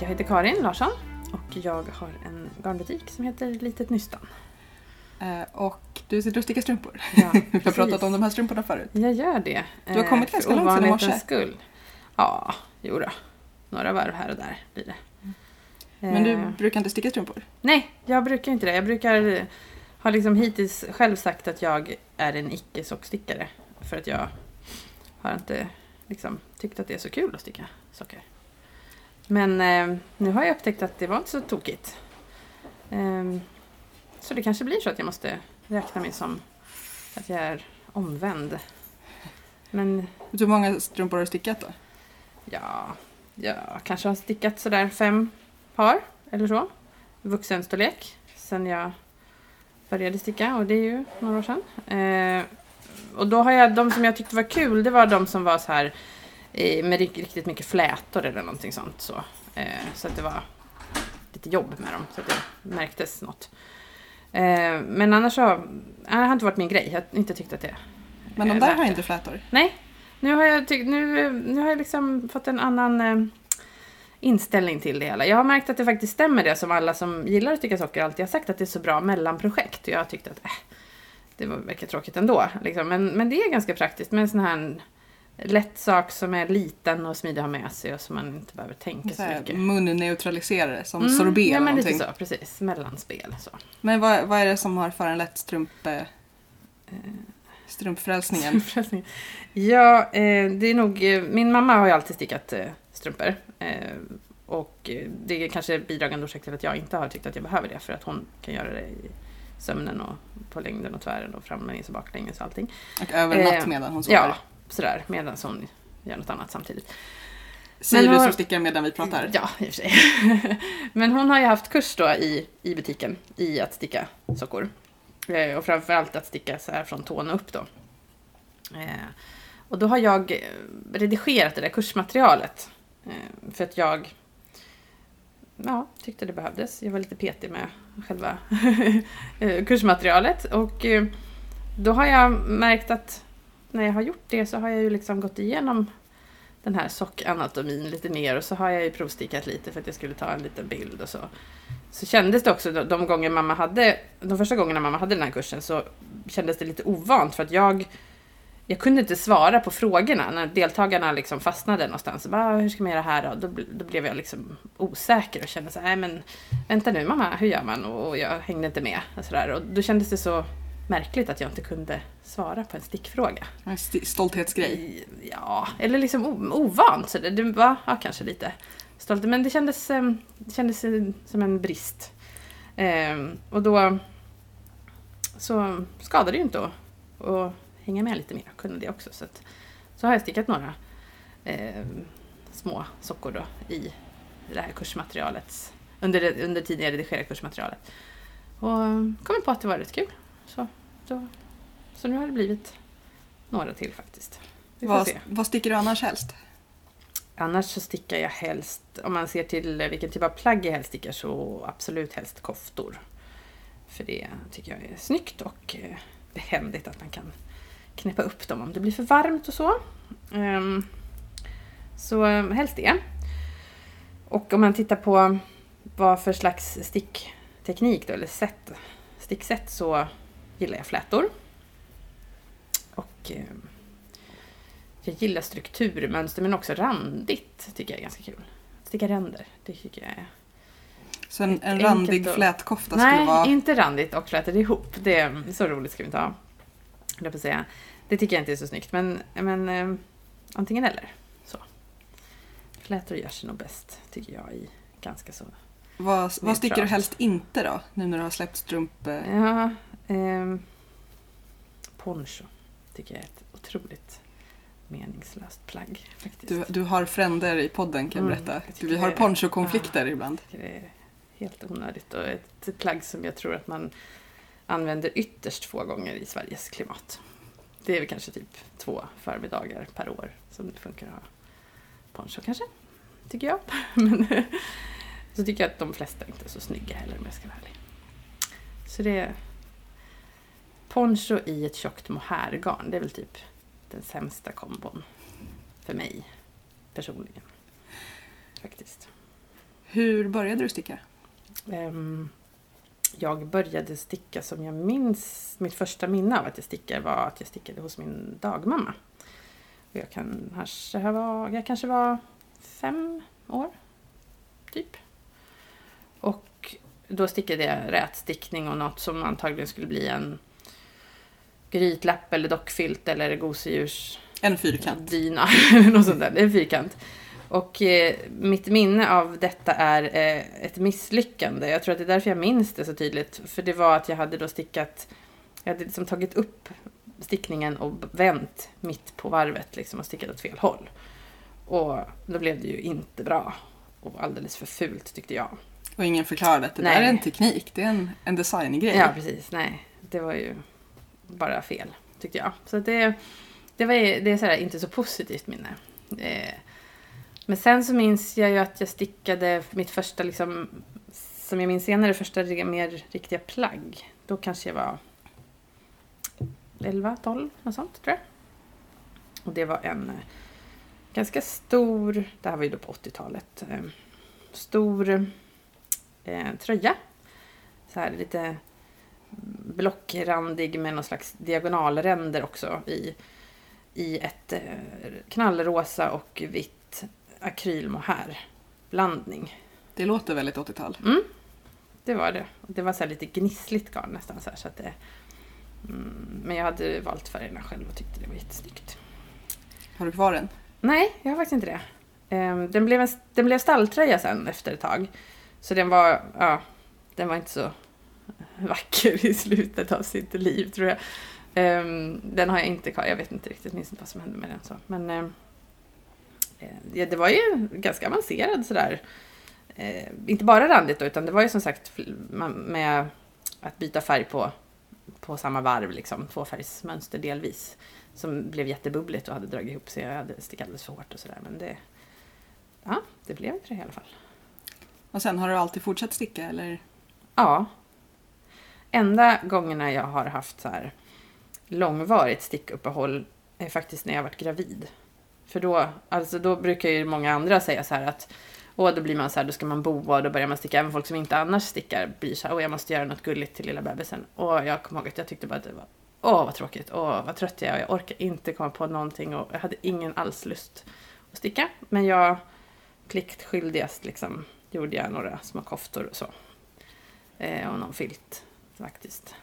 jag heter Karin Larsson och jag har en garnbutik som heter Litet Nystan. Eh, och du sitter och stickar strumpor. Ja, Vi har pratat om de här strumporna förut. Jag gör det. Du har kommit eh, ganska långt sedan i morse. skull. Ja, jo då. Några varv här och där blir det. Men du Eh, brukar inte sticka strumpor? Nej, jag brukar inte det. Jag brukar har liksom hittills själv sagt att jag är en icke-sockstickare. För att jag har inte liksom tyckt att det är så kul att sticka sockor. Men eh, nu har jag upptäckt att det var inte så tokigt. Ehm, så det kanske blir så att jag måste räkna mig som att jag är omvänd. Men Hur många strumpor har du stickat då? Ja, jag kanske har stickat sådär fem par eller så. Vuxenstorlek sen jag började sticka och det är ju några år sedan. Eh, och då har jag, de som jag tyckte var kul, det var de som var så här eh, med rik- riktigt mycket flätor eller någonting sånt. Så, eh, så att det var lite jobb med dem, så att det märktes något. Eh, men annars så, det har inte varit min grej. Jag har inte tyckt att det Men de är där har det. inte flätor. Nej, nu har jag, tyck, nu, nu har jag liksom fått en annan eh, inställning till det hela. Jag har märkt att det faktiskt stämmer det som alla som gillar att sticka socker alltid har sagt att det är så bra mellanprojekt. Jag har tyckt att äh, det var- verkar tråkigt ändå. Liksom. Men, men det är ganska praktiskt med en sån här lätt sak som är liten och smidig att ha med sig och som man inte behöver tänka Så så mycket. munneutraliserare som Mm, sorbet ja, eller men lite någonting. så, precis. Mellanspel. Så. Men vad, vad är det som har föranlett strump, eh, strumpfrälsningen? Frälsningen. Ja, eh, det är nog... Eh, min mamma har ju alltid stickat eh, strumpor. Eh, och det är kanske bidragande orsak till att jag inte har tyckt att jag behöver det. För att hon kan göra det i sömnen och på längden och tvären och framlänges och baklänges och allting. Och över natt Eh, medan hon sover. Ja, sådär. Medan hon gör något annat samtidigt. Säger Men du har- som stickar medan vi pratar. Ja, i och för sig. Men hon har ju haft kurs då i, i butiken i att sticka sockor. Eh, och framförallt att sticka så här från tån upp då. Eh, och då har jag eh, redigerat det där kursmaterialet. För att jag ja, tyckte det behövdes. Jag var lite petig med själva kursmaterialet. Och då har jag märkt att när jag har gjort det så har jag ju liksom gått igenom den här sockanatomin lite mer och så har jag ju provstickat lite för att jag skulle ta en liten bild och så. Så kändes det också de, gånger mamma hade, de första gångerna mamma hade den här kursen så kändes det lite ovant för att jag jag kunde inte svara på frågorna när deltagarna liksom fastnade någonstans. Bara, ah, hur ska man göra här då? Då, då blev jag liksom osäker och kände så här, nej men vänta nu mamma, hur gör man? Och, och jag hängde inte med. Och, så där. och då kändes det så märkligt att jag inte kunde svara på en stickfråga. En sti- stolthetsgrej. Ja, eller liksom ovant. Så det, det var ja, kanske lite stolt. Men det kändes, eh, det kändes som en brist. Ehm, och då så skadade det ju inte att, att hänga med lite mer. Kunde det också. Så, att, så har jag stickat några eh, små sockor då i det här kursmaterialet. Under, under tiden jag redigerade kursmaterialet. Och kommit på att det var rätt kul. Så, då, så nu har det blivit några till faktiskt. Vad, vad sticker du annars helst? Annars så stickar jag helst, om man ser till vilken typ av plagg jag helst stickar, så absolut helst koftor. För det tycker jag är snyggt och eh, behändigt att man kan knäppa upp dem om det blir för varmt och så. Ehm, Så eh, helst det. Och om man tittar på vad för slags stickteknik då, eller sätt, sticksätt så gillar jag flätor. Och eh, jag gillar strukturmönster men också randigt tycker jag är ganska kul. Sticka ränder, det tycker jag är... Så en, en randig och- flätkofta Nej, skulle vara... inte randigt och flätor ihop. Det är så roligt ska vi inte ha. jag på säga. Det tycker jag inte är så snyggt men, men eh, antingen eller. Så. Flätor gör sig nog bäst tycker jag i ganska så Vad, vad sticker du helst inte då? Nu när du har släppt strump... eh, Ja, ehm, poncho tycker jag är ett otroligt meningslöst plagg faktiskt. Du, du har fränder i podden kan jag Mm, berätta. jag tycker Vi har ponchokonflikter ibland. Jag tycker det är helt onödigt och ett plagg som jag tror att man använder ytterst få gånger i Sveriges klimat. Det är väl kanske typ två förmiddagar per år som det funkar att ha poncho kanske, tycker jag. Men så tycker jag att de flesta inte är så snygga heller om jag ska vara ärlig. Så det poncho i ett tjockt mohairgarn, det är väl typ den sämsta kombon för mig personligen. Faktiskt. Hur började du sticka? Ehm, jag började sticka som jag minns, mitt första minne av att jag stickade var att jag stickade hos min dagmamma. Och jag, kan, kanske var, jag kanske var fem år, typ. Och då stickade jag rätstickning och något som antagligen skulle bli en grytlapp eller dockfilt eller gosedjurs En fyrkant. dyna något sånt där. En fyrkant. Och eh, mitt minne av detta är eh, ett misslyckande. Jag tror att det är därför jag minns det så tydligt. För det var att jag hade då stickat, jag hade liksom tagit upp stickningen och vänt mitt på varvet liksom och stickat åt fel håll. Och då blev det ju inte bra. Och alldeles för fult tyckte jag. Och ingen förklarade att det Nej. där är en teknik, det är en, en designgrej. Ja, precis. Nej, det var ju bara fel, tyckte jag. Så att det, det, var, det är så här, inte så positivt minne. Eh, men sen så minns jag ju att jag stickade mitt första, liksom, som jag minns senare, första mer riktiga plagg. Då kanske jag var 11, 12, något sånt tror jag. Och det var en eh, ganska stor, det här var ju då på 80-talet, eh, stor eh, tröja. Så här lite blockrandig med någon slags diagonalränder också i, i ett eh, knallrosa och vitt akrylmohair blandning. Det låter väldigt 80-tal. Mm, det var det. Det var så lite gnissligt garn nästan. Så här, så att det, mm, men jag hade valt färgerna själv och tyckte det var jättesnyggt. Har du kvar den? Nej, jag har faktiskt inte det. Ehm, Den blev, en, den blev stalltröja sen efter ett tag. Så den var, ja, den var inte så vacker i slutet av sitt liv tror jag. Ehm, Den har jag inte kvar, jag vet inte riktigt, minns inte vad som hände med den. Så. Men ehm, eh, ja, det var ju ganska avancerad sådär. Eh, inte bara randigt då, utan det var ju som sagt med att byta färg på, på samma varv, liksom, tvåfärgsmönster delvis som blev jättebubbligt och hade dragit ihop sig. Jag hade stickat alldeles för hårt och sådär. Men det, ja, det blev inte det i alla fall. Och sen har du alltid fortsatt sticka eller? Ja. Enda gångerna jag har haft så här långvarigt stickuppehåll är faktiskt när jag varit gravid. För då, alltså då brukar ju många andra säga så här att och då blir man så här, då ska man boa och då börjar man sticka. Även folk som inte annars stickar blir så här, åh, jag måste göra något gulligt till lilla bebisen. Och jag kommer ihåg att jag tyckte bara att det var, åh, vad tråkigt, åh, vad trött jag är. Jag orkar inte komma på någonting och jag hade ingen alls lust att sticka. Men jag, pliktskyldigast liksom, gjorde jag några små koftor och så. Eh, och någon filt faktiskt.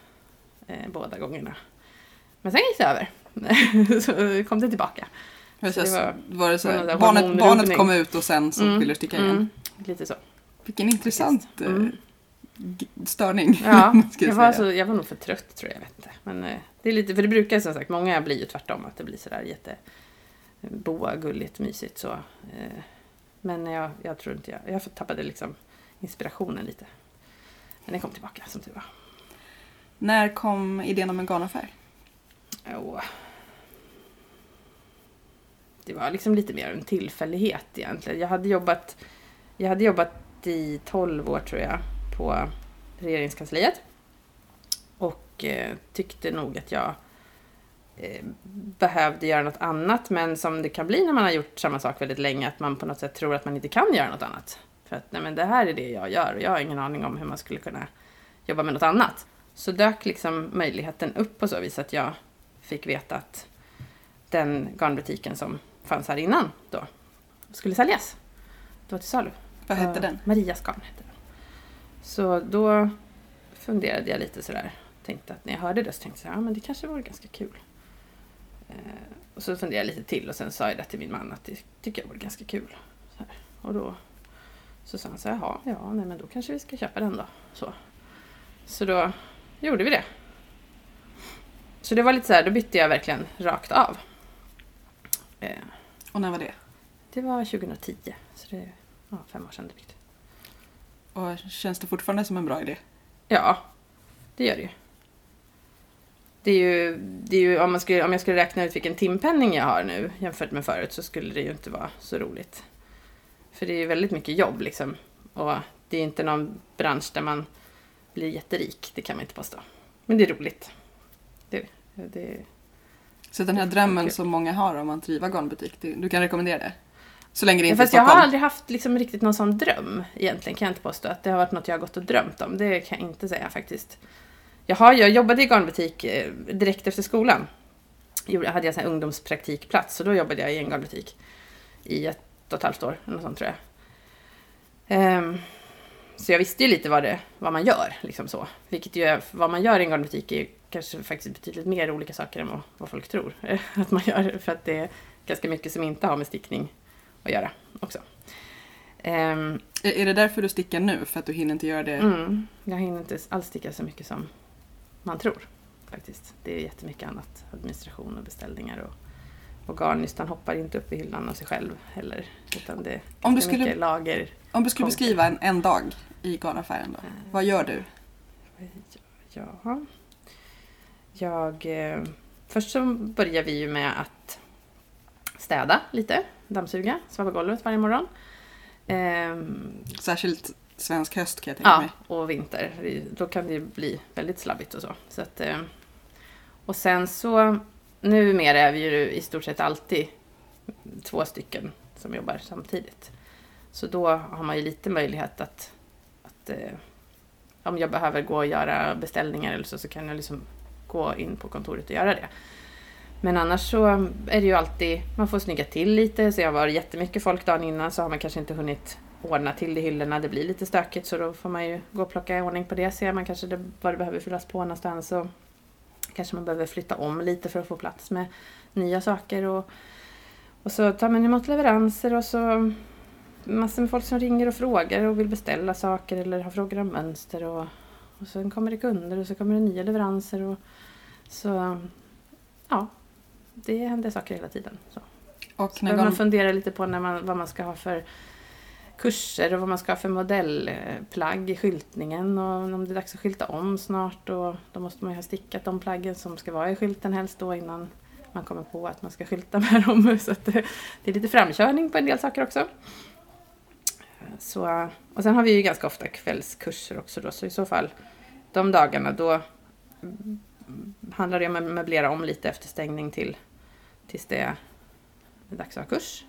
Eh, båda gångerna. Men sen gick det över. så kom det tillbaka. Så det det var, var- det så, det någon barnet, barnet kom ut och sen så Mm, ville du sticka igen? mm, lite så. Vilken intressant eh, Mm. g- störning. Ja, jag var, så, jag var nog för trött tror jag. vet inte. Men eh, det är lite, för det brukar som sagt, många blir ju tvärtom. Att det blir sådär jätte boa, gulligt, mysigt så. Eh, men jag, jag tror inte jag, jag tappade liksom inspirationen lite. Men den kom tillbaka som tur var. När kom idén om en garnaffär? Oh. Det var liksom lite mer en tillfällighet egentligen. Jag hade jobbat, jag hade jobbat i 12 år tror jag på regeringskansliet. Och eh, tyckte nog att jag eh, behövde göra något annat. Men som det kan bli när man har gjort samma sak väldigt länge, att man på något sätt tror att man inte kan göra något annat. För att nej, men det här är det jag gör och jag har ingen aning om hur man skulle kunna jobba med något annat. Så dök liksom möjligheten upp på så vis att jag fick veta att den garnbutiken som fanns här innan då skulle säljas. Det var till salu. Vad hette den? Marias garn hette den. Så då funderade jag lite sådär. Tänkte att när jag hörde det så tänkte jag ja men det kanske vore ganska kul. Eh, och så funderade jag lite till och sen sa jag det till min man att det tycker jag vore ganska kul. Och då så sa han så här, jaha, ja nej men då kanske vi ska köpa den då. Så, så då gjorde vi det. Så det var lite så här, då bytte jag verkligen rakt av. Eh, Och när var det? det var 2010, så det är ja, fem år sedan drygt. Och känns det fortfarande som en bra idé? Ja, det gör det ju. Det är ju, det är ju om, man skulle, om jag skulle räkna ut vilken timpenning jag har nu jämfört med förut så skulle det ju inte vara så roligt. För det är ju väldigt mycket jobb liksom. Och det är inte någon bransch där man blir jätterik, det kan man inte påstå. Men det är roligt. Det, det, Så den här drömmen som många har om att driva garnbutik, det- du kan rekommendera det? Så länge det Ja, inte är fast jag har aldrig haft liksom riktigt någon sån dröm egentligen kan jag inte påstå. Att det har varit något jag har gått och drömt om. Det kan jag inte säga faktiskt. Jag, har, jag jobbade i garnbutik eh, direkt efter skolan. Gjorde- hade jag här ungdomspraktikplats så då jobbade jag i en garnbutik i ett och ett halvt år. eller Något sånt tror jag. Ehm, så jag visste ju lite vad, det, vad man gör. Liksom så. Vilket ju vad man gör i en garnbutik är ju kanske faktiskt betydligt mer olika saker än vad, vad folk tror att man gör. För att det är ganska mycket som inte har med stickning att göra också. Är, är det därför du stickar nu? För att du hinner inte göra det? mm, jag hinner inte alls sticka så mycket som man tror. Faktiskt. Det är jättemycket annat. Administration och beställningar och, och garnnystan hoppar inte upp i hyllan av sig själv heller. Utan det är Om du skulle- mycket lager. Om du skulle beskriva en, en dag i garnaffären då? Vad gör du? Ja. Jag, eh, först så börjar vi ju med att städa lite, dammsuga, svabba golvet varje morgon. Ehm, Särskilt svensk höst kan jag tänka ja, mig. och vinter. Då kan det bli väldigt slabbigt och så. så att, eh, och sen så, numera är vi ju i stort sett alltid två stycken som jobbar samtidigt. Så då har man ju lite möjlighet att, att eh, om jag behöver gå och göra beställningar eller så, så kan jag liksom gå in på kontoret och göra det. Men annars så är det ju alltid, man får snygga till lite, så jag var jättemycket folk dagen innan så har man kanske inte hunnit ordna till det i hyllorna, det blir lite stökigt så då får man ju gå och plocka i ordning på det, ser man kanske det, vad det behöver fyllas på någonstans och kanske man behöver flytta om lite för att få plats med nya saker och, och så tar man emot leveranser och så massor med folk som ringer och frågar och vill beställa saker eller har frågor om mönster och, och sen kommer det kunder och så kommer det nya leveranser och så ja, det händer saker hela tiden. Så. Och Så när behöver man garn... fundera lite på när man, vad man ska ha för kurser och vad man ska ha för modellplagg i skyltningen och om det är dags att skylta om snart och då måste man ju ha stickat de plaggen som ska vara i skylten helst då innan man kommer på att man ska skylta med dem. Så att det, det är lite framkörning på en del saker också. Så, och sen har vi ju ganska ofta kvällskurser också då så i så fall de dagarna då handlar det om att möblera om lite efter stängning till tills det är dags att ha kurs.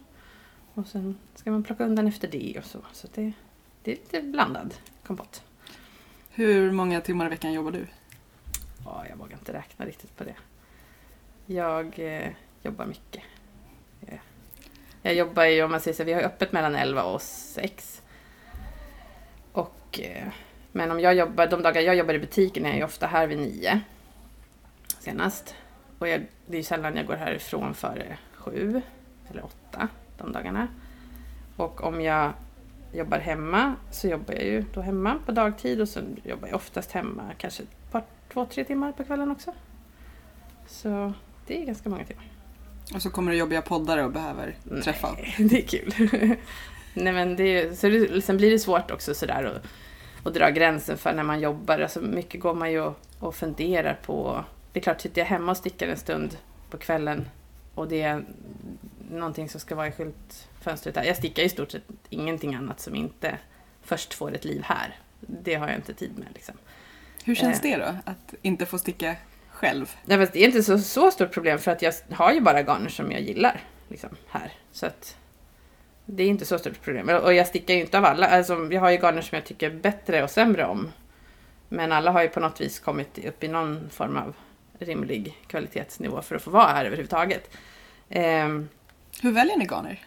Och sen ska man plocka undan efter det och så. Så det, det är lite blandad kompott. Hur många timmar i veckan jobbar du? Ja, jag vågar inte räkna riktigt på det. Jag eh, jobbar mycket. Eh, Jag jobbar ju, om man säger så, vi har öppet mellan 11 och 6. Och, eh, men om jag jobbar, de dagar jag jobbar i butiken är jag ju ofta här vid 9. Senast. Och jag, det är ju sällan jag går härifrån före 7 eller 8 de dagarna. Och om jag jobbar hemma så jobbar jag ju då hemma på dagtid och sen jobbar jag oftast hemma kanske ett par, två, tre timmar på kvällen också. Så det är ganska många timmar. Och så kommer det jobbiga poddare och behöver träffa. Nej, det är kul. Nej men det är, så det, sen blir det svårt också sådär att, att dra gränsen för när man jobbar. Alltså mycket går man ju och, och funderar på. Det är klart, sitter jag hemma och stickar en stund på kvällen och det är någonting som ska vara i skyltfönstret där. Jag stickar i stort sett ingenting annat som inte först får ett liv här. Det har jag inte tid med liksom. Hur känns Eh. det då? Att inte få sticka själv? Nej, fast det är inte så, så stort problem för att jag har ju bara garner som jag gillar liksom, här. Så att det är inte så stort problem. Och jag stickar ju inte av alla. Alltså, jag har ju garner som jag tycker bättre och sämre om. Men alla har ju på något vis kommit upp i någon form av rimlig kvalitetsnivå för att få vara här överhuvudtaget. Ehm, hur väljer ni garner?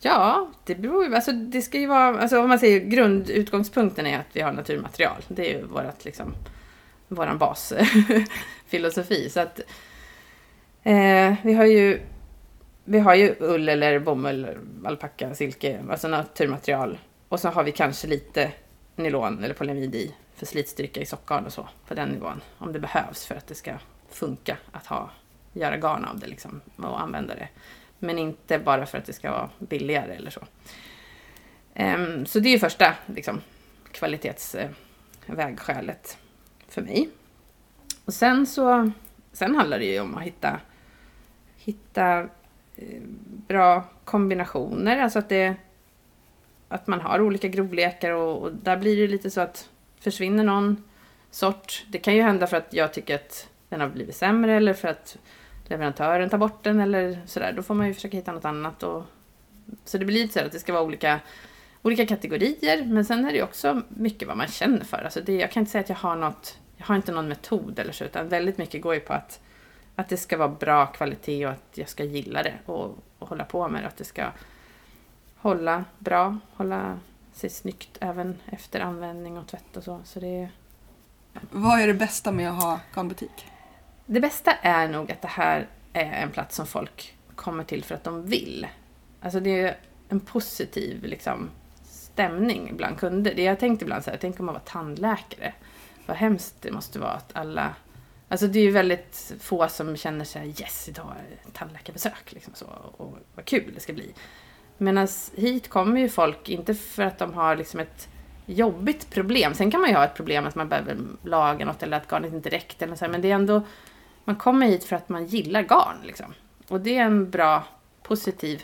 Ja, det beror ju, alltså det ska ju vara, alltså om man säger grundutgångspunkten är att vi har naturmaterial. Det är ju vårat liksom, våran basfilosofi. Så att eh, vi har ju vi har ju ull eller bomull, alpacka, silke, alltså naturmaterial. Och så har vi kanske lite nylon eller polyamid i för slitstyrka i sockgarn och så på den nivån. Om det behövs för att det ska funka att ha, göra garn av det liksom och använda det. Men inte bara för att det ska vara billigare eller så. Um, så det är ju första liksom, kvalitetsvägskälet för mig. Och sen så sen handlar det ju om att hitta, hitta uh, bra kombinationer. Alltså att, det, att man har olika grovlekar och, och där blir det lite så att försvinner någon sort. Det kan ju hända för att jag tycker att den har blivit sämre eller för att leverantören tar bort den eller sådär. Då får man ju försöka hitta något annat. Och, så det blir lite så att det ska vara olika, olika kategorier. Men sen är det ju också mycket vad man känner för. Alltså det, jag kan inte säga att jag har något, jag har inte någon metod eller så. Utan väldigt mycket går ju på att, att det ska vara bra kvalitet och att jag ska gilla det. Och, och hålla på med det. Att det ska hålla bra, hålla sig snyggt även efter användning och tvätt och så. så det, Vad är det bästa med att ha garnbutik? Det bästa är nog att det här är en plats som folk kommer till för att de vill. Alltså det är en positiv liksom, stämning bland kunder. Det jag tänkt ibland så här, tänk om man var tandläkare. Vad hemskt det måste vara att alla... Alltså det är ju väldigt få som känner sig yes, idag är det tandläkarbesök. Liksom så, och vad kul det ska bli. Medan hit kommer ju folk, inte för att de har liksom ett jobbigt problem. Sen kan man ju ha ett problem att man behöver laga något eller att garnet inte räckte. Eller så här, men det är ändå, man kommer hit för att man gillar garn. Liksom. Och det är en bra, positiv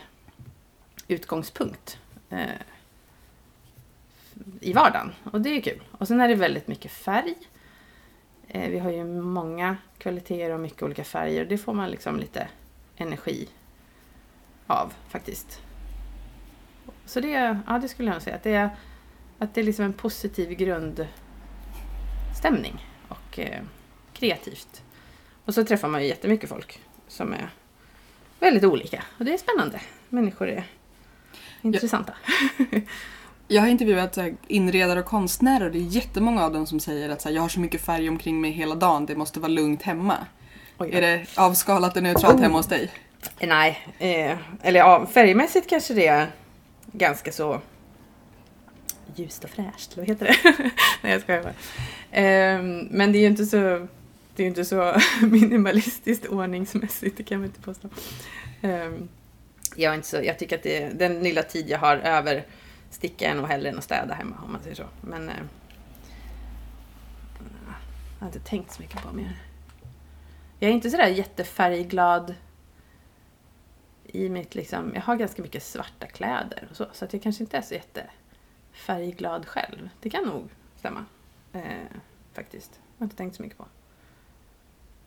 utgångspunkt eh, i vardagen. Och det är kul. Och sen är det väldigt mycket färg. Eh, vi har ju många kvaliteter och mycket olika färger. Och det får man liksom lite energi av faktiskt. Så det, ja, det skulle jag nog säga. Att det är, att det är liksom en positiv grundstämning och eh, kreativt. Och så träffar man ju jättemycket folk som är väldigt olika. Och det är spännande. Människor är intressanta. Jag har intervjuat inredare och konstnärer och det är jättemånga av dem som säger att så här, jag har så mycket färg omkring mig hela dagen, det måste vara lugnt hemma. Oj, Är det avskalat och neutralt Oh. hemma hos dig? Nej, eh, eller ja, färgmässigt kanske det är ganska så ljust och fräscht, eller vad heter det? Nej jag skojar bara. Eh, men det är ju inte så, det är ju inte så minimalistiskt ordningsmässigt, det kan man inte påstå. Um, jag, är inte så, jag tycker att det, den lilla tid jag har över stickar jag nog hellre än att städa hemma om man säger så. Men uh, jag har inte tänkt så mycket på mer. Jag är inte sådär jättefärgglad i mitt liksom, jag har ganska mycket svarta kläder och så, så att jag kanske inte är så jättefärgglad själv. Det kan nog stämma. Eh, faktiskt. Jag har inte tänkt så mycket på.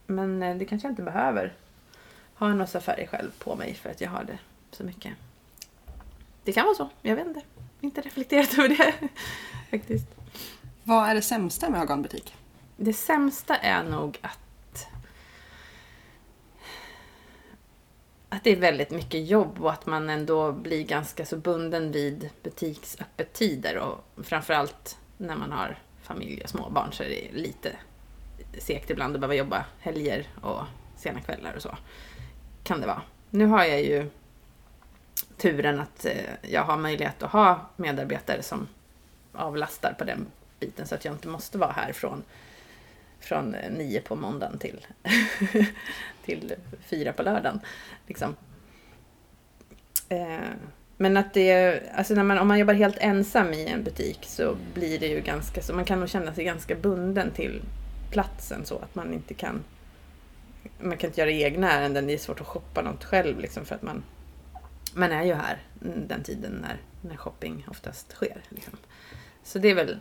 Men eh, det kanske jag inte behöver ha en massa färger själv på mig för att jag har det så mycket. Det kan vara så, jag vet inte. Inte reflekterat över det faktiskt. Vad är det sämsta med att ha garnbutik? Det sämsta är nog att att det är väldigt mycket jobb och att man ändå blir ganska så bunden vid butiksöppettider och framförallt när man har familj och småbarn så är det lite segt ibland att behöva jobba helger och sena kvällar och så. Kan det vara. Nu har jag ju turen att eh, jag har möjlighet att ha medarbetare som avlastar på den biten så att jag inte måste vara här från från eh, nio på måndagen till, till fyra på lördagen. Liksom. Eh, men att det, alltså när man, om man jobbar helt ensam i en butik så blir det ju ganska så, man kan nog känna sig ganska bunden till platsen så att man inte kan man kan inte göra egna ärenden, det är svårt att shoppa något själv liksom för att man man är ju här den tiden när, när shopping oftast sker. Liksom. Så det är väl,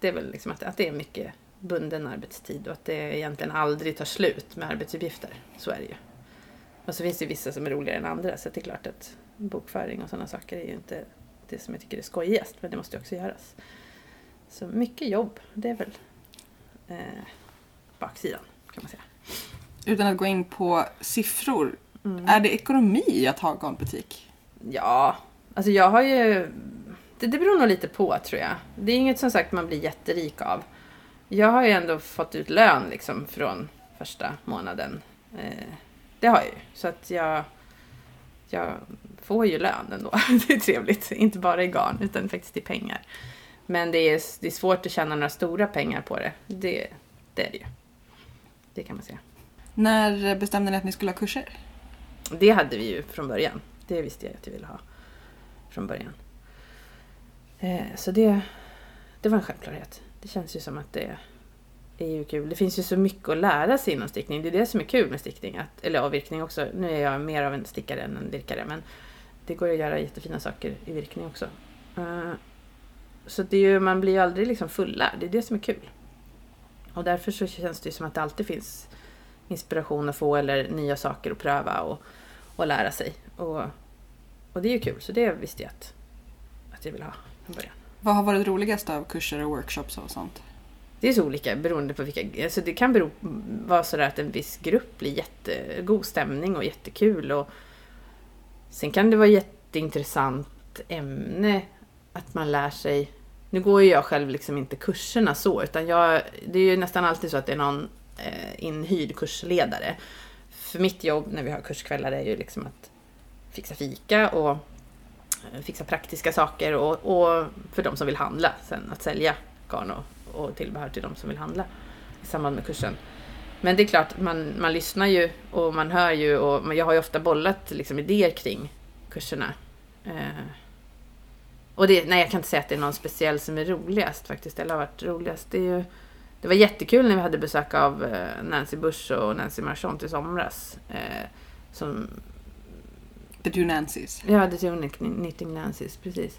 det är väl liksom att, att det är mycket bunden arbetstid och att det egentligen aldrig tar slut med arbetsuppgifter. Så är det ju. Och så finns det ju vissa som är roligare än andra så det är klart att bokföring och sådana saker är ju inte det som jag tycker är skojigast men det måste ju också göras. Så mycket jobb, det är väl eh, baksidan kan man säga. Utan att gå in på siffror, Mm. är det ekonomi att ha garnbutik? Ja, alltså jag har ju... Det, det beror nog lite på tror jag. Det är inget som sagt man blir jätterik av. Jag har ju ändå fått ut lön liksom från första månaden. Eh, det har jag ju. Så att jag, jag får ju lön ändå. Det är trevligt. Inte bara i garn utan faktiskt i pengar. Men det är, det är svårt att tjäna några stora pengar på det. Det, det är det ju. Det kan man säga. När bestämde ni att ni skulle ha kurser? Det hade vi ju från början. Det visste jag att jag ville ha från början. Eh, så det, det var en självklarhet. Det känns ju som att det är ju kul. Det finns ju så mycket att lära sig inom stickning. Det är det som är kul med stickning. Att, eller ja, virkning också. Nu är jag mer av en stickare än en virkare. Men det går att göra jättefina saker i virkning också. Så det är ju, man blir ju aldrig liksom fullärd. Det är det som är kul. Och därför så känns det ju som att det alltid finns inspiration att få eller nya saker att pröva och, och lära sig. Och, och det är ju kul, så det visste jag att, att jag ville ha från början. Vad har varit roligast av kurser och workshops och sånt? Det är så olika beroende på vilka... Alltså det kan bero, vara sådär att en viss grupp blir jättegod stämning och jättekul. Och sen kan det vara jätteintressant ämne att man lär sig... Nu går ju jag själv liksom inte kurserna så, utan jag, det är ju nästan alltid så att det är någon eh, inhyrd kursledare. För mitt jobb när vi har kurskvällar är ju liksom att fixa fika och eh, fixa praktiska saker och, och för de som vill handla sen att sälja garn och och tillbehör till de som vill handla i samband med kursen. Men det är klart, man, man lyssnar ju och man hör ju och jag har ju ofta bollat liksom idéer kring kurserna. Eh, och det, nej, jag kan inte säga att det är någon speciell som är roligast faktiskt, eller har varit roligast. Det, är ju, det var jättekul när vi hade besök av eh, Nancy Bush och Nancy Marchant i somras. Eh, som, The two Nancys. ja, The Two Knitting Nancys, precis.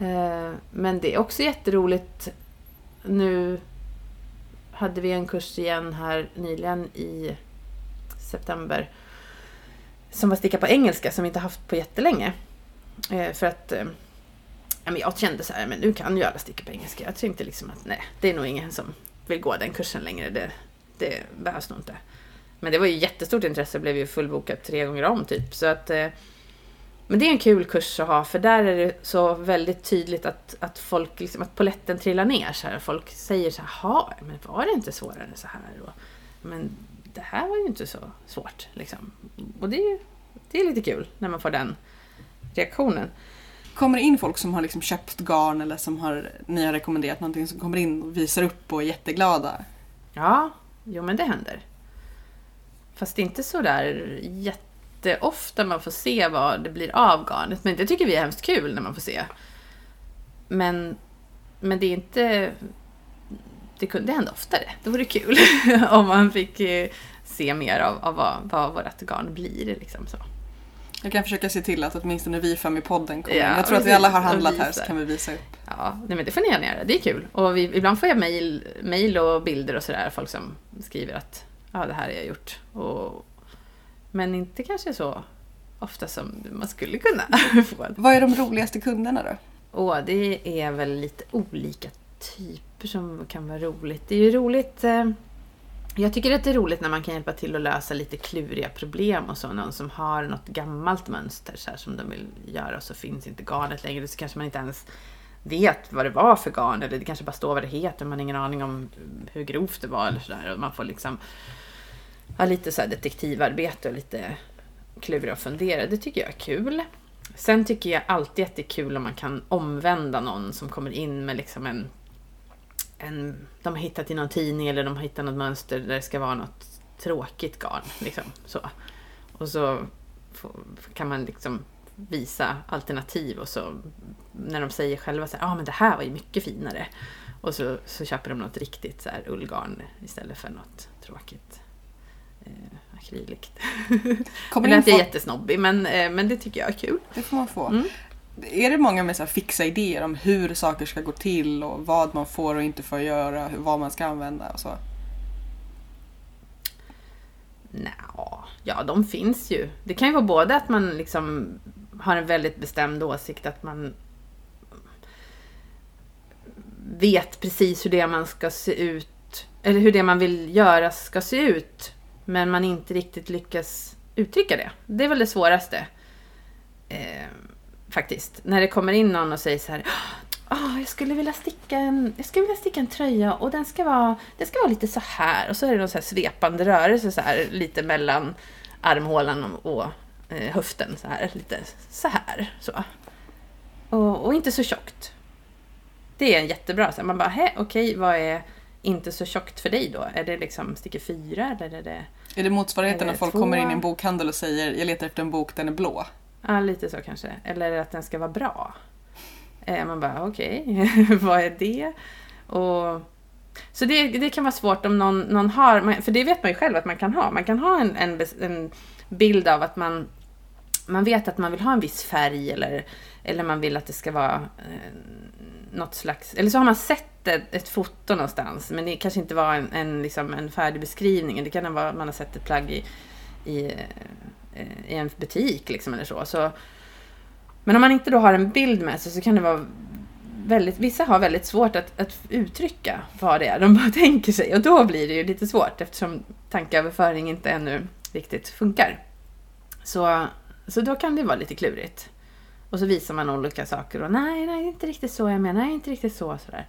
Eh, men det är också jätteroligt nu hade vi en kurs igen här nyligen i september som var sticka på engelska som vi inte haft på jättelänge. Eh, för att jag kände så här, men nu kan ju alla sticka på engelska. Jag tänkte liksom att nej, det är nog ingen som vill gå den kursen längre. Det, det behövs nog inte. Men det var ju jättestort intresse, blev ju fullbokat tre gånger om typ. Så att eh, men det är en kul kurs att ha för där är det så väldigt tydligt att, att folk, liksom, att poletten trillar ner så här. Folk säger så här, men var det inte svårare så här? Och, men det här var ju inte så svårt liksom. Och det är, det är lite kul när man får den reaktionen. Kommer det in folk som har liksom köpt garn eller som har, ni har rekommenderat någonting som kommer in och visar upp och är jätteglada? Ja, jo men det händer. Fast inte så där sådär jätteofta man får se vad det blir av garnet. Men det tycker vi är hemskt kul när man får se. Men, men det är inte... Det kunde hända oftare. Det vore kul om man fick eh, se mer av, av vad, vad vårt garn blir. Liksom så. Jag kan försöka se till att åtminstone vi fem i podden kommer. Ja, jag tror att vi alla har handlat här så kan vi visa upp. Ja, nej, men det får ni gärna göra. Det är kul. Och vi, ibland får jag mail, mail och bilder och sådär. Folk som skriver att ja, det här har jag gjort. Och, men inte kanske så ofta som man skulle kunna få. Vad är de roligaste kunderna då? Åh, det är väl lite olika typer som kan vara roligt. Det är ju roligt eh, jag tycker att det är roligt när man kan hjälpa till att lösa lite kluriga problem och så. Någon som har något gammalt mönster så här, som de vill göra och så finns inte garnet längre. Så kanske man inte ens vet vad det var för garn eller det kanske bara står vad det heter. Man har ingen aning om hur grovt det var eller sådär. Man får liksom ha lite så detektivarbete och lite klura och fundera. Det tycker jag är kul. Sen tycker jag alltid att det är kul om man kan omvända någon som kommer in med liksom en, en... De har hittat i någon tidning eller de har hittat något mönster där det ska vara något tråkigt garn. Liksom, så. Och så kan man liksom visa alternativ och så när de säger själva så ja ah, men det här var ju mycket finare. Och så, så köper de något riktigt så här ullgarn istället för något tråkigt eh, akryligt. Kommer det är jättesnobbig men, eh, men det tycker jag är kul. Det får man få. Mm. Är det många med så fixa idéer om hur saker ska gå till och vad man får och inte får göra, vad man ska använda och så? Nja, ja, de finns ju. Det kan ju vara både att man liksom har en väldigt bestämd åsikt, att man vet precis hur det man ska se ut, eller hur det man vill göra ska se ut men man inte riktigt lyckas uttrycka det. Det är väl det svåraste. Eh, faktiskt. När det kommer in någon och säger så här oh, jag skulle vilja sticka en, jag skulle vilja sticka en tröja och den ska vara, den ska vara lite så här och så är det någon så svepande rörelse så här lite mellan armhålan och, eh, höften så här, lite så här så. Och, och inte så tjockt. Det är en jättebra, så här, man bara, okej, okay, vad är inte så tjockt för dig då? Är det liksom stycke fyra eller är det Är det motsvarigheten när folk två? kommer in i en bokhandel och säger jag letar efter en bok, den är blå? Ja, lite så kanske. Eller att den ska vara bra. Eh, man bara okej, okay. vad är det? Och, så det, det kan vara svårt om någon, någon har, för det vet man ju själv att man kan ha. Man kan ha en, en, en bild av att man, man vet att man vill ha en viss färg eller, eller man vill att det ska vara eh, något slags, eller så har man sett ett, ett foto någonstans, men det kanske inte var en, en, liksom en färdig beskrivning. Det kan vara att man har sett ett plagg i, i, eh, Eh, i en butik liksom eller så. så. Men om man inte då har en bild med sig så kan det vara väldigt, vissa har väldigt svårt att, att uttrycka vad det är de bara tänker sig och då blir det ju lite svårt eftersom tankeöverföring inte ännu riktigt funkar. Så, så då kan det vara lite klurigt. Och så visar man olika saker och nej, nej, inte riktigt så jag menar, nej, inte riktigt så. Sådär.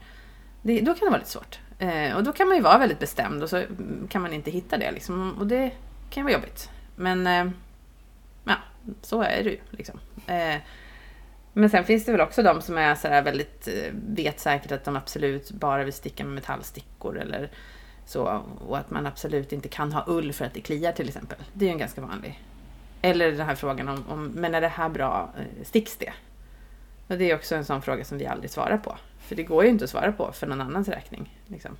Det, då kan det vara lite svårt. Eh, och då kan man ju vara väldigt bestämd och så kan man inte hitta det liksom. Och det kan vara jobbigt. Men eh, så är det ju liksom. Eh, men sen finns det väl också de som är så väldigt, eh, vet säkert att de absolut bara vill sticka med metallstickor eller så. Och att man absolut inte kan ha ull för att det kliar till exempel. Det är ju en ganska vanlig. Eller den här frågan om, om men är det här bra, eh, sticks det? Och det är också en sån fråga som vi aldrig svarar på. För det går ju inte att svara på för någon annans räkning. Liksom.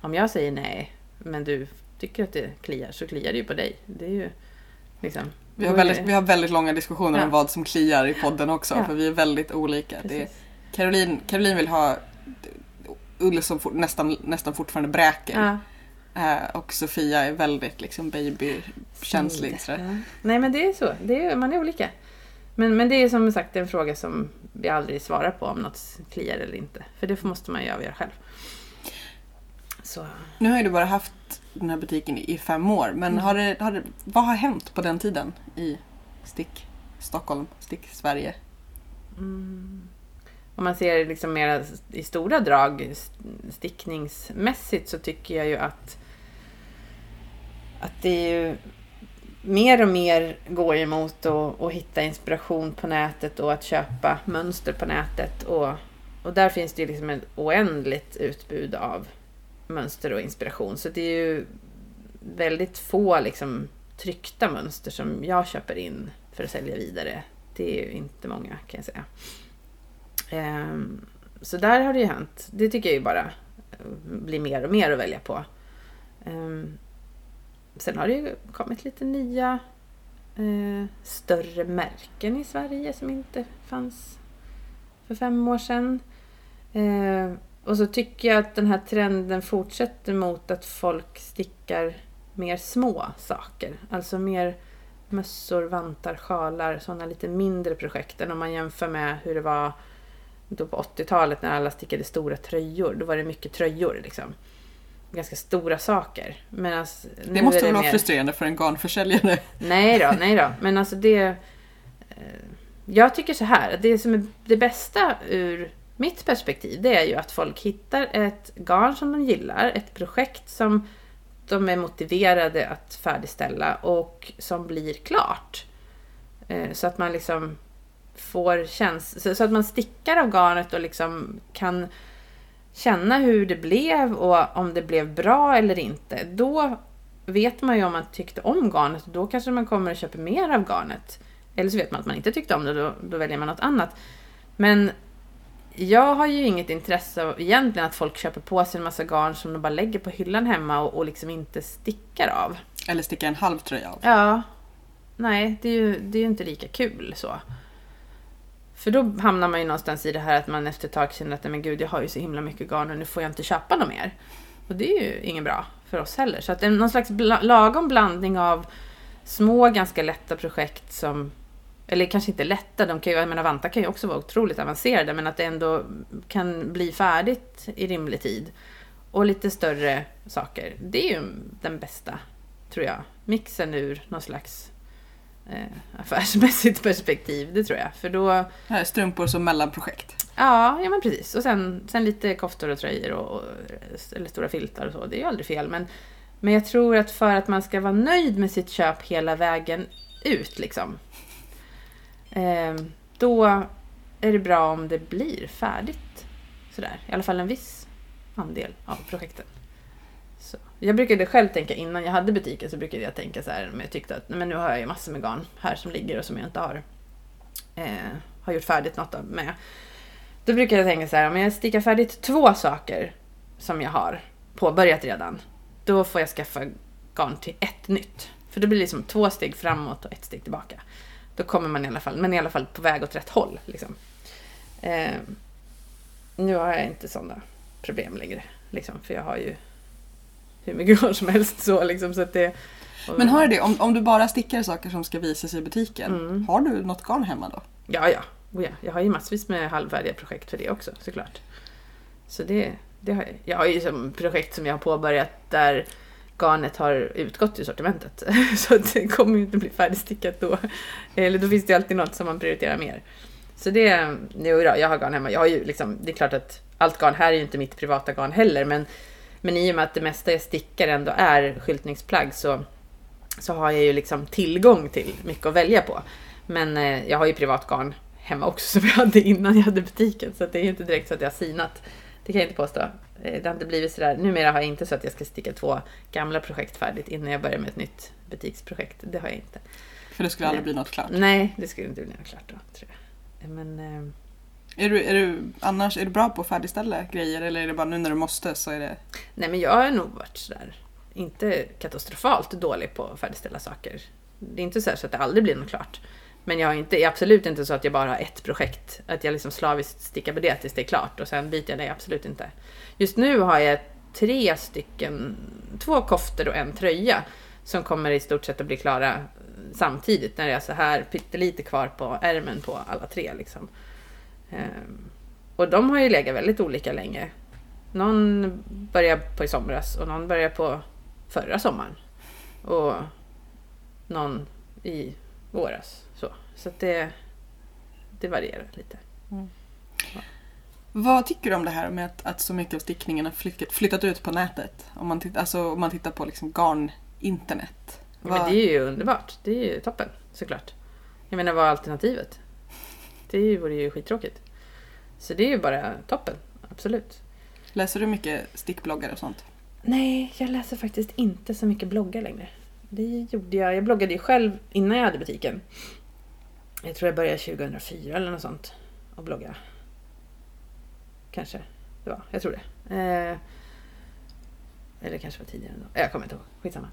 Om jag säger nej, men du tycker att det kliar, så kliar det ju på dig. Det är ju liksom, vi har, väldigt, vi har väldigt långa diskussioner Ja. om vad som kliar i podden också, Ja. för vi är väldigt olika. Det, Precis. Caroline, Caroline vill ha ull som for, nästan, nästan fortfarande bräker. Ja. Eh, och Sofia är väldigt liksom babykänslig. Nej men det är så, det är, man är olika. Men, men det är som sagt en fråga som vi aldrig svarar på om något kliar eller inte. För det måste man ju avgöra själv. Så. Nu har ju du bara haft den här butiken i fem år, men Mm. har det, har det, vad har hänt på den tiden i Stick Stockholm, Stick Sverige? Mm. Om man ser liksom mer i stora drag st- stickningsmässigt så tycker jag ju att, att det är ju mer och mer går emot att, att hitta inspiration på nätet och att köpa mönster på nätet. Och, och där finns det ju liksom ett oändligt utbud av mönster och inspiration. Så det är ju väldigt få liksom tryckta mönster som jag köper in för att sälja vidare. Det är ju inte många kan jag säga. Um, så där har det ju hänt. Det tycker jag ju bara eh, blir mer och mer att välja på. Um, sen har det ju kommit lite nya uh, större märken i Sverige som inte fanns för fem år sedan. Uh, och så tycker jag att den här trenden fortsätter mot att folk stickar mer små saker. Alltså mer mössor, vantar, sjalar, sådana lite mindre projekt än om man jämför med hur det var då på 80-talet när alla stickade stora tröjor. Då var det mycket tröjor liksom. Ganska stora saker. Medan nu Det måste väl vara mer- frustrerande för en garnförsäljare? Nej då, nej då. Men alltså det... eh, Jag tycker så här, det som är det bästa ur mitt perspektiv, det är ju att folk hittar ett garn som de gillar, ett projekt som de är motiverade att färdigställa och som blir klart. Eh, så att man liksom får känsla, så- att man stickar av garnet och liksom kan känna hur det blev och om det blev bra eller inte. Då vet man ju om man tyckte om garnet och då kanske man kommer och köper mer av garnet. Eller så vet man att man inte tyckte om det då, då väljer man något annat. Men jag har ju inget intresse av egentligen att folk köper på sig en massa garn som de bara lägger på hyllan hemma och, och liksom inte stickar av. Eller sticka en halv tröja av? Ja. Nej, det är ju, det är ju inte lika kul så. För då hamnar man ju någonstans i det här att man efter ett tag känner att "Nej, men gud, jag har ju så himla mycket garn och nu får jag inte köpa något mer. Och det är ju inget bra för oss heller. Så att en, någon slags bla, lagom blandning av små, ganska lätta projekt som eller kanske inte lätta, de kan ju, jag menar vantar kan ju också vara otroligt avancerade, men att det ändå kan bli färdigt i rimlig tid. Och lite större saker. Det är ju den bästa, tror jag, mixen ur någon slags eh, affärsmässigt perspektiv. Det tror jag. För då, Här är strumpor som mellanprojekt. ja, ja men precis. Och sen, sen lite koftor och tröjor och, och eller stora filtar och så. Det är ju aldrig fel. Men, men jag tror att för att man ska vara nöjd med sitt köp hela vägen ut liksom. Eh, då är det bra om det blir färdigt. Sådär. I alla fall en viss andel av projekten. Så. Jag brukade själv tänka innan jag hade butiken så brukade jag tänka så här, men jag tyckte att nej, men nu har jag ju massor med garn här som ligger och som jag inte har, eh, har gjort färdigt något av med. Då brukar jag tänka så här, om jag stickar färdigt två saker som jag har påbörjat redan, då får jag skaffa garn till ett nytt. För då blir det liksom två steg framåt och ett steg tillbaka. Då kommer man i alla fall, men i alla fall på väg åt rätt håll. Liksom. Eh, nu har jag inte sådana problem längre. Liksom, för jag har ju hur mycket garn som helst. Så, liksom, så att det, Men har du det, om, om du bara stickar saker som ska visas i butiken, Mm. har du något garn hemma då? Ja, ja. Oh, ja. Jag har ju massvis med halvfärdiga projekt för det också såklart. Så det, det har jag. Jag har ju som projekt som jag har påbörjat där garnet har utgått ur sortimentet. Så det kommer ju inte bli färdigstickat då. Eller då finns det alltid något som man prioriterar mer. Så det, jo, då, jag har garn hemma. Jag har ju liksom, det är klart att allt garn här är ju inte mitt privata garn heller, men, men i och med att det mesta jag stickar ändå är skyltningsplagg så, så har jag ju liksom tillgång till mycket att välja på. Men eh, jag har ju privat garn hemma också som jag hade innan jag hade butiken, så det är ju inte direkt så att jag har sinat. Det kan jag inte påstå. Eh, Det har inte blivit sådär. Numera har jag inte så att jag ska sticka två gamla projekt färdigt innan jag börjar med ett nytt butiksprojekt. Det har jag inte. För det skulle aldrig bli något klart. Nej, det skulle inte bli något klart då, tror jag. Men eh, Är du, är du annars är du bra på att färdigställa grejer eller är det bara nu när du måste så är det... Nej men jag har nog varit sådär, inte katastrofalt dålig på att färdigställa saker. Det är inte så, så att det aldrig blir något klart. Men jag är, inte, är absolut inte så att jag bara har ett projekt. Att jag liksom slaviskt stickar på det tills det är klart och sen byter jag det, absolut inte. Just nu har jag tre stycken, två koftor och en tröja som kommer i stort sett att bli klara samtidigt när det är så här pyttelite kvar på ärmen på alla tre. Liksom. Ehm, och de har ju legat väldigt olika länge. Någon började på i somras och någon började på förra sommaren. Och någon i våras. Så, att det, det varierar lite. Vad tycker du om det här med att, att så mycket av stickningen har flyttat, flyttat ut på nätet? Om man, titt, alltså, om man tittar på liksom garn-internet. Men Vad- det är ju underbart. Det är ju toppen såklart. Jag menar vad är alternativet? Det vore ju skittråkigt. Så det är ju bara toppen. Absolut. Läser du mycket stickbloggar och sånt? Nej, jag läser faktiskt inte så mycket bloggar längre. Det gjorde jag. Jag bloggade ju själv innan jag hade butiken. Jag tror jag började 2004 eller något sånt. Och blogga. Kanske det var. Jag tror det. Eh, eller kanske var tidigare ändå. Jag kommer inte ihåg. Skitsamma.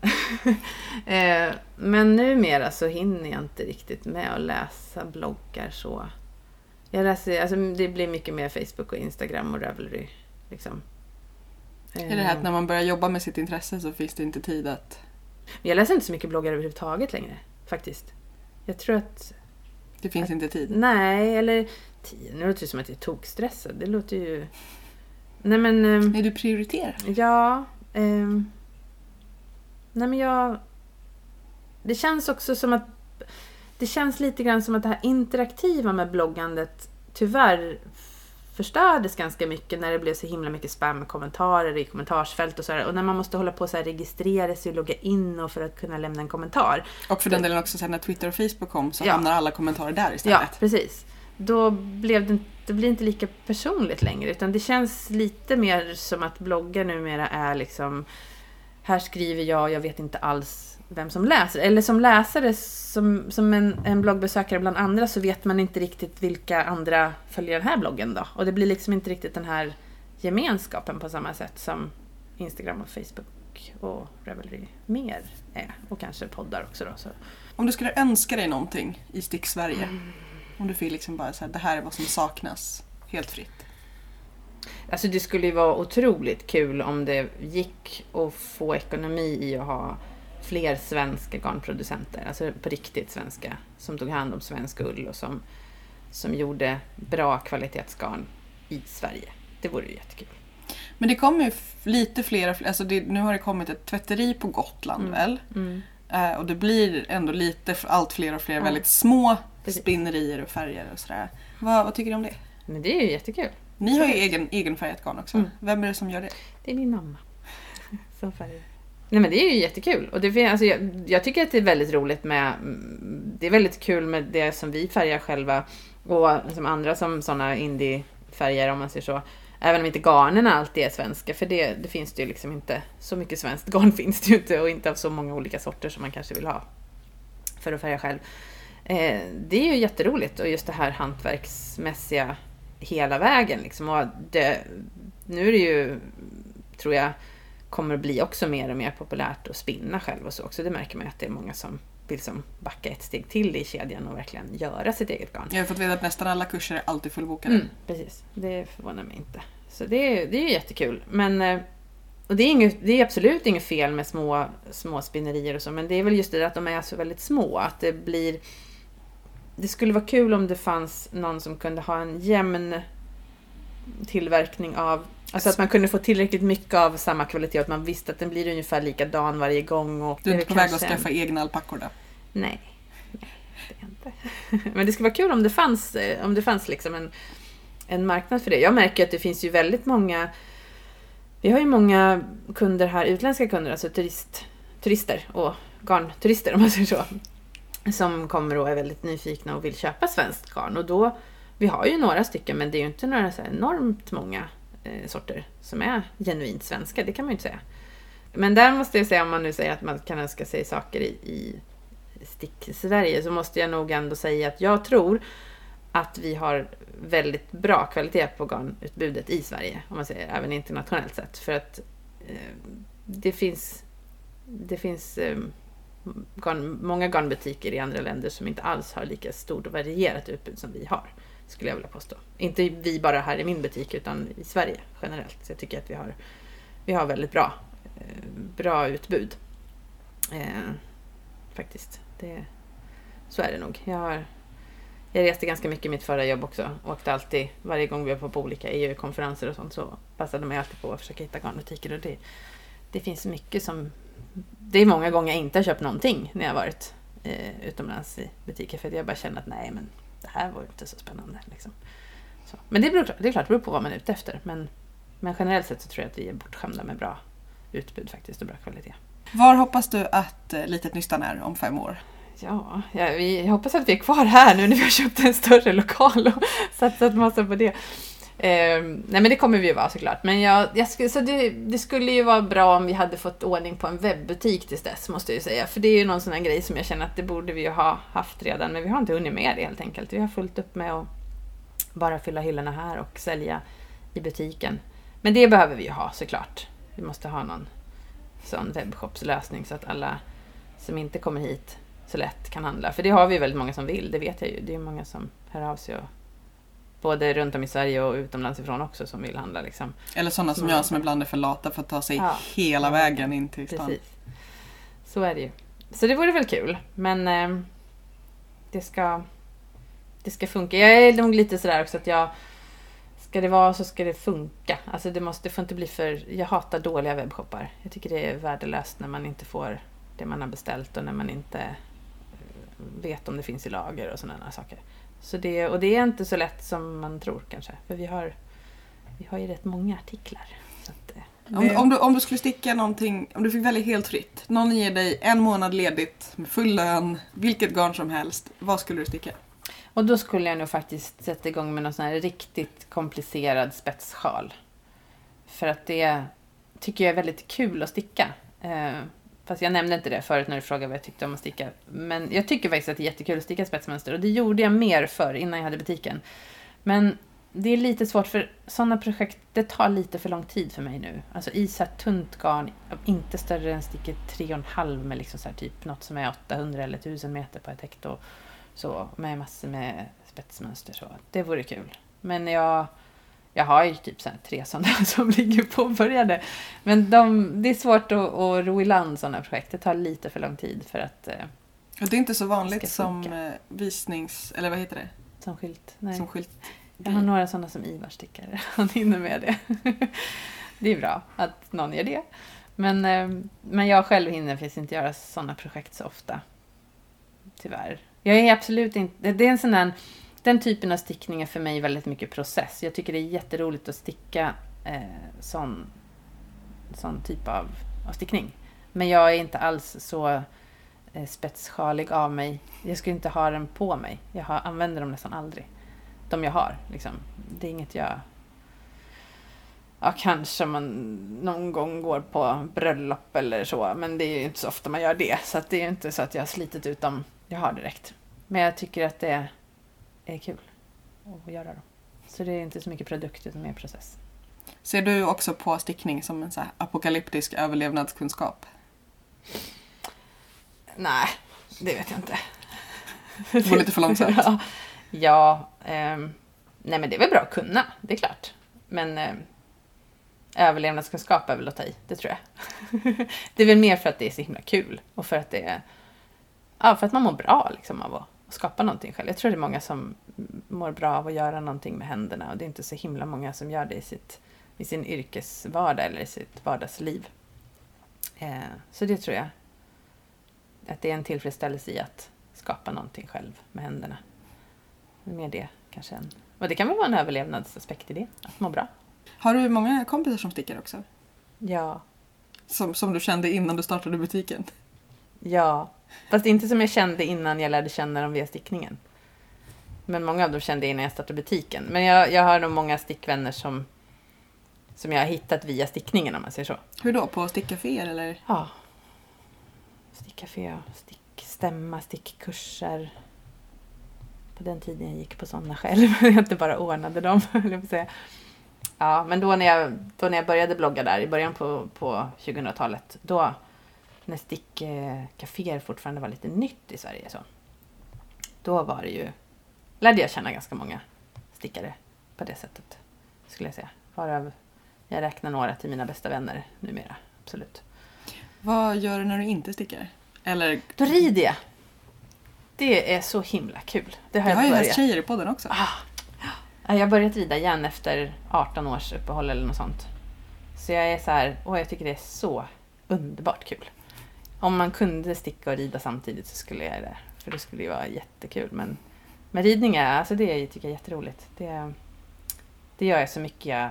eh, men numera så hinner jag inte riktigt med att läsa bloggar så. Jag läser, alltså det blir mycket mer Facebook och Instagram och Ravelry. Liksom. Är det här Eh, att när man börjar jobba med sitt intresse så finns det inte tid att... men jag läser inte så mycket bloggar överhuvudtaget längre, faktiskt. Jag tror att... Det finns inte tid. Nej, eller... tio- Nu låter det som att jag är tokstressad. Det låter ju... Nej men... ehm, Nej, du prioriterar. Ja... ehm, nej men jag... Det känns också som att... Det känns lite grann som att det här interaktiva med bloggandet tyvärr förstördes ganska mycket när det blev så himla mycket spam med kommentarer i kommentarsfält och sådär. Och när man måste hålla på och så registrera sig och logga in och för att kunna lämna en kommentar. Och för den delen också sen när Twitter och Facebook kom så Ja. hamnar alla kommentarer där Ja, istället. precis. Då blev det, inte- det blir inte lika personligt längre utan det känns lite mer som att bloggar numera är liksom här skriver jag, jag vet inte alls vem som läser. Eller som läsare, som, som en, en bloggbesökare bland andra så vet man inte riktigt vilka andra följer den här bloggen då. Och det blir liksom inte riktigt den här gemenskapen på samma sätt som Instagram och Facebook och Ravelry mer är. Och kanske poddar också då. Så. Om du skulle önska dig någonting i Stick Sverige. Mm. Om du fick liksom bara säga det här är vad som saknas. Helt fritt. Alltså det skulle ju vara otroligt kul om det gick att få ekonomi i att ha fler svenska garnproducenter, alltså på riktigt svenska, som tog hand om svensk ull och som, som gjorde bra kvalitetsgarn i Sverige. Det vore ju jättekul. Men det kommer ju lite fler, alltså det, nu har det kommit ett tvätteri på Gotland Mm. väl? Mm. Eh, och det blir ändå lite, allt fler och fler Ja. väldigt små Precis. spinnerier och färger och sådär. Vad, vad tycker du om det? Men det är ju jättekul. Ni har ju egen, egenfärgat garn också. Mm. Vem är det som gör det? Det är min mamma som färgar. Nej men det är ju jättekul. Och det, alltså, jag, jag tycker att det är väldigt roligt med... Mm, det är väldigt kul med det som vi färgar själva. Och som andra som sådana indiefärger om man säger så. Även om inte garnen alltid är svenska. För det, det finns det ju liksom inte. Så mycket svenskt garn finns det ju inte. Och inte av så många olika sorter som man kanske vill ha. För att färga själv. Eh, det är ju jätteroligt. Och just det här hantverksmässiga hela vägen. Liksom. Och det, nu är det ju, tror jag, kommer att bli också mer och mer populärt att spinna själv och så också. Det märker man ju att det är många som vill som backa ett steg till i kedjan och verkligen göra sitt eget garn. Jag har fått veta att nästan alla kurser är alltid fullbokade. Mm, precis, det förvånar mig inte. Så det, är- det är ju jättekul. Men, eh, och det är, inget, det är absolut inget fel med små, små spinnerier och så, men det är väl just det att de är så väldigt små. Att det blir... Det skulle vara kul om det fanns någon som kunde ha en jämn tillverkning av... Alltså att man kunde få tillräckligt mycket av samma kvalitet och att man visste att den blir ungefär likadan varje gång. Och Du är inte på väg att kanske en- skaffa egna alpackor då? Nej, nej, det är inte. Men det skulle vara kul om det fanns, eh, om det fanns liksom en, en marknad för det. Jag märker att det finns ju väldigt många vi har ju många kunder här, utländska kunder, alltså turist, turister och garnturister om man säger så. Som kommer och är väldigt nyfikna och vill köpa svenskt garn. Och då, vi har ju några stycken men det är ju inte några så enormt många Eh, sorter som är genuint svenska, det kan man ju inte säga. Men där måste jag säga, om man nu säger att man kan önska sig saker i, i stick-Sverige, så måste jag nog ändå säga att jag tror att vi har väldigt bra kvalitet på garnutbudet i Sverige, om man säger även internationellt sett. För att eh, det finns, det finns eh, garn, många garnbutiker i andra länder som inte alls har lika stort och varierat utbud som vi har, skulle jag vilja påstå. Inte vi bara här i min butik, utan i Sverige generellt. Så jag tycker att vi har, vi har väldigt bra, eh, bra utbud. Eh, faktiskt. Det, så är det nog. Jag, har, jag reste ganska mycket i mitt förra jobb också. Åkte alltid, varje gång vi var på olika EU-konferenser och sånt så passade mig alltid på att försöka hitta garnbutiker. Och det, det finns mycket som... Det är många gånger jag inte har köpt någonting när jag har varit eh, utomlands i butiker för att jag bara känner att nej men det här var inte så spännande. Liksom. Så. Men det, beror, det är klart, det beror på vad man är ute efter. Men, men generellt sett så tror jag att vi är bortskämda med bra utbud faktiskt och bra kvalitet. Var hoppas du att eh, Litet Nystan är om fem år? Ja, ja vi, jag hoppas att vi är kvar här nu när vi har köpt en större lokal och satsat massa på det. Eh, nej men det kommer vi ju vara såklart. Men jag, jag skulle, så det, det skulle ju vara bra om vi hade fått ordning på en webbutik tills dess måste jag ju säga. För det är ju någon sån här grej som jag känner att det borde vi ju ha haft redan. Men vi har inte hunnit med det helt enkelt. Vi har fullt upp med att bara fylla hyllorna här och sälja i butiken. Men det behöver vi ju ha såklart. Vi måste ha någon sån webbshopslösning så att alla som inte kommer hit så lätt kan handla. För det har vi väldigt många som vill, det vet jag ju. Det är många som hör av sig. Och, både runt om i Sverige och utomlands ifrån också som vill handla. Liksom. Eller sådana som jag som ibland är för lata för att ta sig Ja. hela vägen in till stan. Precis. Så är det ju. Så det vore väl kul. Men eh, det, ska, det ska funka. Jag är nog lite sådär också att jag Ska det vara så ska det funka. Alltså det, måste, det får inte bli för... Jag hatar dåliga webbshoppar. Jag tycker det är värdelöst när man inte får det man har beställt och när man inte eh, vet om det finns i lager och sådana saker. Så det, och det är inte så lätt som man tror kanske. För vi har, vi har ju rätt många artiklar. Så att, eh, Om, om, du, om du skulle sticka någonting, om du fick välja helt fritt. Någon ger dig en månad ledigt med full lön, vilket garn som helst. Vad skulle du sticka? Och då skulle jag nog faktiskt sätta igång med någon sån här riktigt komplicerad spetssjal. För att det tycker jag är väldigt kul att sticka. Eh, fast jag nämnde inte det förut när du frågade vad jag tyckte om att sticka. Men jag tycker faktiskt att det är jättekul att sticka spetsmönster. Och det gjorde jag mer för innan jag hade butiken. Men det är lite svårt för sådana projekt, det tar lite för lång tid för mig nu. Alltså i så här tunt garn, inte större än sticket 3,5 med liksom så här typ något som är 800 eller 1000 meter på ett hekto. Så med massor med spetsmönster så. Det vore kul. Men jag, jag har ju typ så tre sådana som ligger påbörjade. Men de, det är svårt att, att ro i land sådana projekt. Det tar lite för lång tid för att eh, Och det är inte så vanligt som eh, visnings... Eller vad heter det? som skylt. Nej. Som skylt. Jag har några sådana som Ivar stickar. Han hinner med det. Det är bra att någon gör det. Men, eh, men jag själv hinner faktiskt inte göra sådana projekt så ofta. Tyvärr. Jag är absolut inte... Det är en sån där, den typen av stickning är för mig väldigt mycket process. Jag tycker det är jätteroligt att sticka eh, sån, sån typ av, av stickning. Men jag är inte alls så eh, spetssjalig av mig. Jag skulle inte ha den på mig. Jag har, använder dem nästan aldrig de jag har. Liksom. Det är inget jag... Ja, kanske man någon gång går på bröllop eller så, men det är ju inte så ofta man gör det. Så att det är ju inte så att jag har slitit ut dem jag har direkt. Men jag tycker att det är kul att göra dem. Så det är inte så mycket produkt utan mer process. Ser du också på stickning som en så här apokalyptisk överlevnadskunskap? Nej, det vet jag inte. Det var lite för långsamt. ja, ja ehm, nej men det är väl bra att kunna, det är klart. Men eh, överlevnadskunskap är väl att ta i, det tror jag. det är väl mer för att det är så himla kul och för att det är, ja, för att man mår bra liksom av att skapa någonting själv. Jag tror det är många som mår bra av att göra någonting med händerna och det är inte så himla många som gör det i, sitt, i sin yrkesvardag eller i sitt vardagsliv. Eh, så det tror jag. Att det är en tillfredsställelse i att skapa någonting själv med händerna. Mer det kanske än... Och det kan väl vara en överlevnadsaspekt i det, att må bra. Har du många kompisar som stickar också? Ja. Som, som du kände innan du startade butiken? Ja. Fast inte som jag kände innan jag lärde känna dem via stickningen. Men många av dem kände jag innan jag startade butiken. Men jag, jag har nog många stickvänner som, som jag har hittat via stickningen om man säger så. Hur då? På stickcaféer eller? Ja. Stickcafé, stickstämma, stickkurser. På den tiden jag gick på sådana själv. jag inte bara ordnade dem, jag säga. Ja, men då när, jag, då när jag började blogga där i början på, på 2000-talet, då när stickcaféer fortfarande var lite nytt i Sverige så. Då var det ju, lärde jag känna ganska många stickare på det sättet. Skulle jag säga. Varav jag räknar några till mina bästa vänner numera. Absolut. Vad gör du när du inte stickar? Eller... Då rider jag. Det är så himla kul. Det har jag, jag har ju haft tjejer i podden också. Ah. Jag har börjat rida igen efter 18 års uppehåll eller något sånt. Så jag är så här, åh jag tycker det är så underbart kul. Om man kunde sticka och rida samtidigt så skulle jag göra det. För det skulle ju vara jättekul. Men, men ridning är, alltså det tycker jag är jätteroligt. Det, det gör jag så mycket jag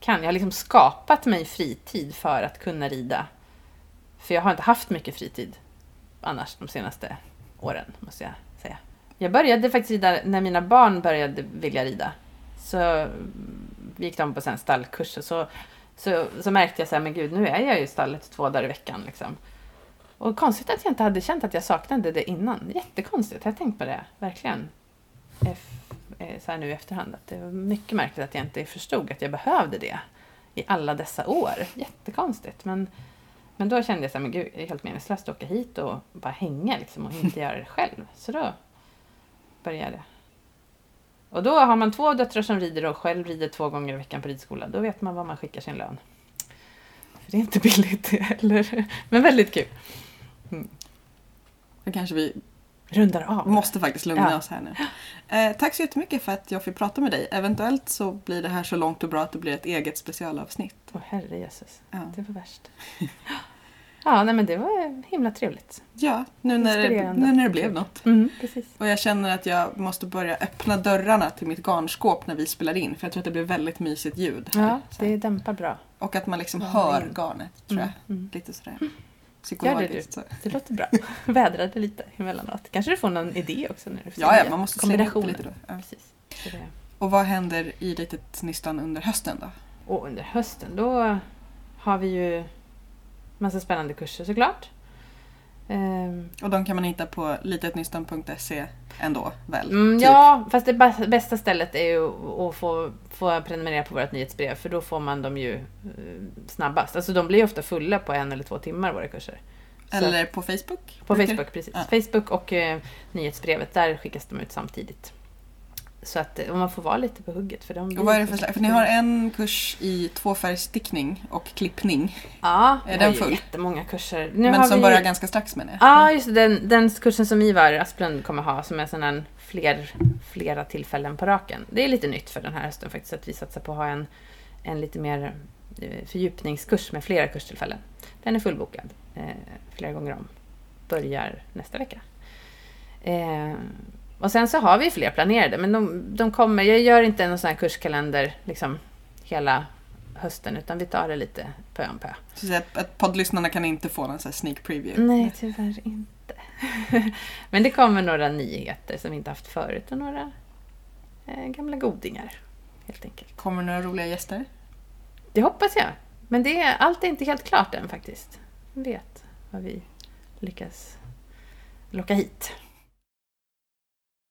kan. Jag har liksom skapat mig fritid för att kunna rida. För jag har inte haft mycket fritid annars de senaste åren, måste jag säga. Jag började faktiskt rida när mina barn började vilja rida. Så gick de på en stallkurs och så, så, så märkte jag så här, men gud, nu är jag ju i stallet två dagar i veckan. Liksom. Och konstigt att jag inte hade känt att jag saknade det innan. Jättekonstigt, jag har tänkt på det, verkligen. Eh, så här nu i efterhand. Att det var mycket märkligt att jag inte förstod att jag behövde det i alla dessa år. Jättekonstigt. Men, men då kände jag så här, men gud, det är helt meningslöst att åka hit och bara hänga liksom, och inte göra det själv. Så då började jag. Och då har man två döttrar som rider och själv rider två gånger i veckan på ridskola. Då vet man var man skickar sin lön. För det är inte billigt heller. Men väldigt kul. Mm. Då kanske vi rundar av. Måste faktiskt lugna ja. oss här nu. Eh, tack så jättemycket för att jag fick prata med dig. Eventuellt så blir det här så långt och bra att det blir ett eget specialavsnitt. Åh herre Jesus. Ja. Det var värst. Ja, nej men det var himla trevligt. Ja, nu när, det, nu när det blev något. Mm, precis. Och jag känner att jag måste börja öppna dörrarna till mitt garnskåp när vi spelar in. För jag tror att det blir väldigt mysigt ljud. Ja, det dämpar bra. Och att man liksom hör garnet, tror jag. Mm, mm. Lite sådär. Psykologiskt. Gör det du. Det låter bra. Vädra det lite emellanåt. Kanske du får någon idé också när du får Ja, ja, man måste slänga upp lite då. Ja. Precis. Och vad händer i Litet Nystan under hösten då? Och under hösten, då har vi ju massa spännande kurser såklart. Um, och de kan man hitta på litetnystan.se ändå väl? Mm, typ. Ja, fast det bästa stället är ju att få, få prenumerera på vårt nyhetsbrev för då får man dem ju uh, snabbast. Alltså de blir ju ofta fulla på en eller två timmar våra kurser. Eller Så, på Facebook? På Facebook, precis. Ja. Facebook och uh, nyhetsbrevet, där skickas de ut samtidigt. Så att man får vara lite på hugget. För, de och vad är det för slags? För ni har en kurs i tvåfärgstickning och klippning. Ja, är den full? jättemånga kurser. Nu Men som vi... börjar ganska strax med det? Ja, just det. Den, den kursen som Ivar Asplund kommer ha som är sån här fler, flera tillfällen på raken. Det är lite nytt för den här hösten faktiskt att vi satsar på att ha en, en lite mer eh, fördjupningskurs med flera kurstillfällen. Den är fullbokad eh, flera gånger om. Börjar nästa vecka. Eh, och sen så har vi fler planerade, men de, de kommer. Jag gör inte en sån här kurskalender liksom hela hösten, utan vi tar det lite pö om pö. Så att poddlyssnarna kan inte få någon sån här sneak preview? Nej, tyvärr inte. men det kommer några nyheter som vi inte haft förut och några eh, gamla godingar, helt enkelt. Kommer några roliga gäster? Det hoppas jag. Men det är, allt är inte helt klart än faktiskt. Vi vet vad vi lyckas locka hit.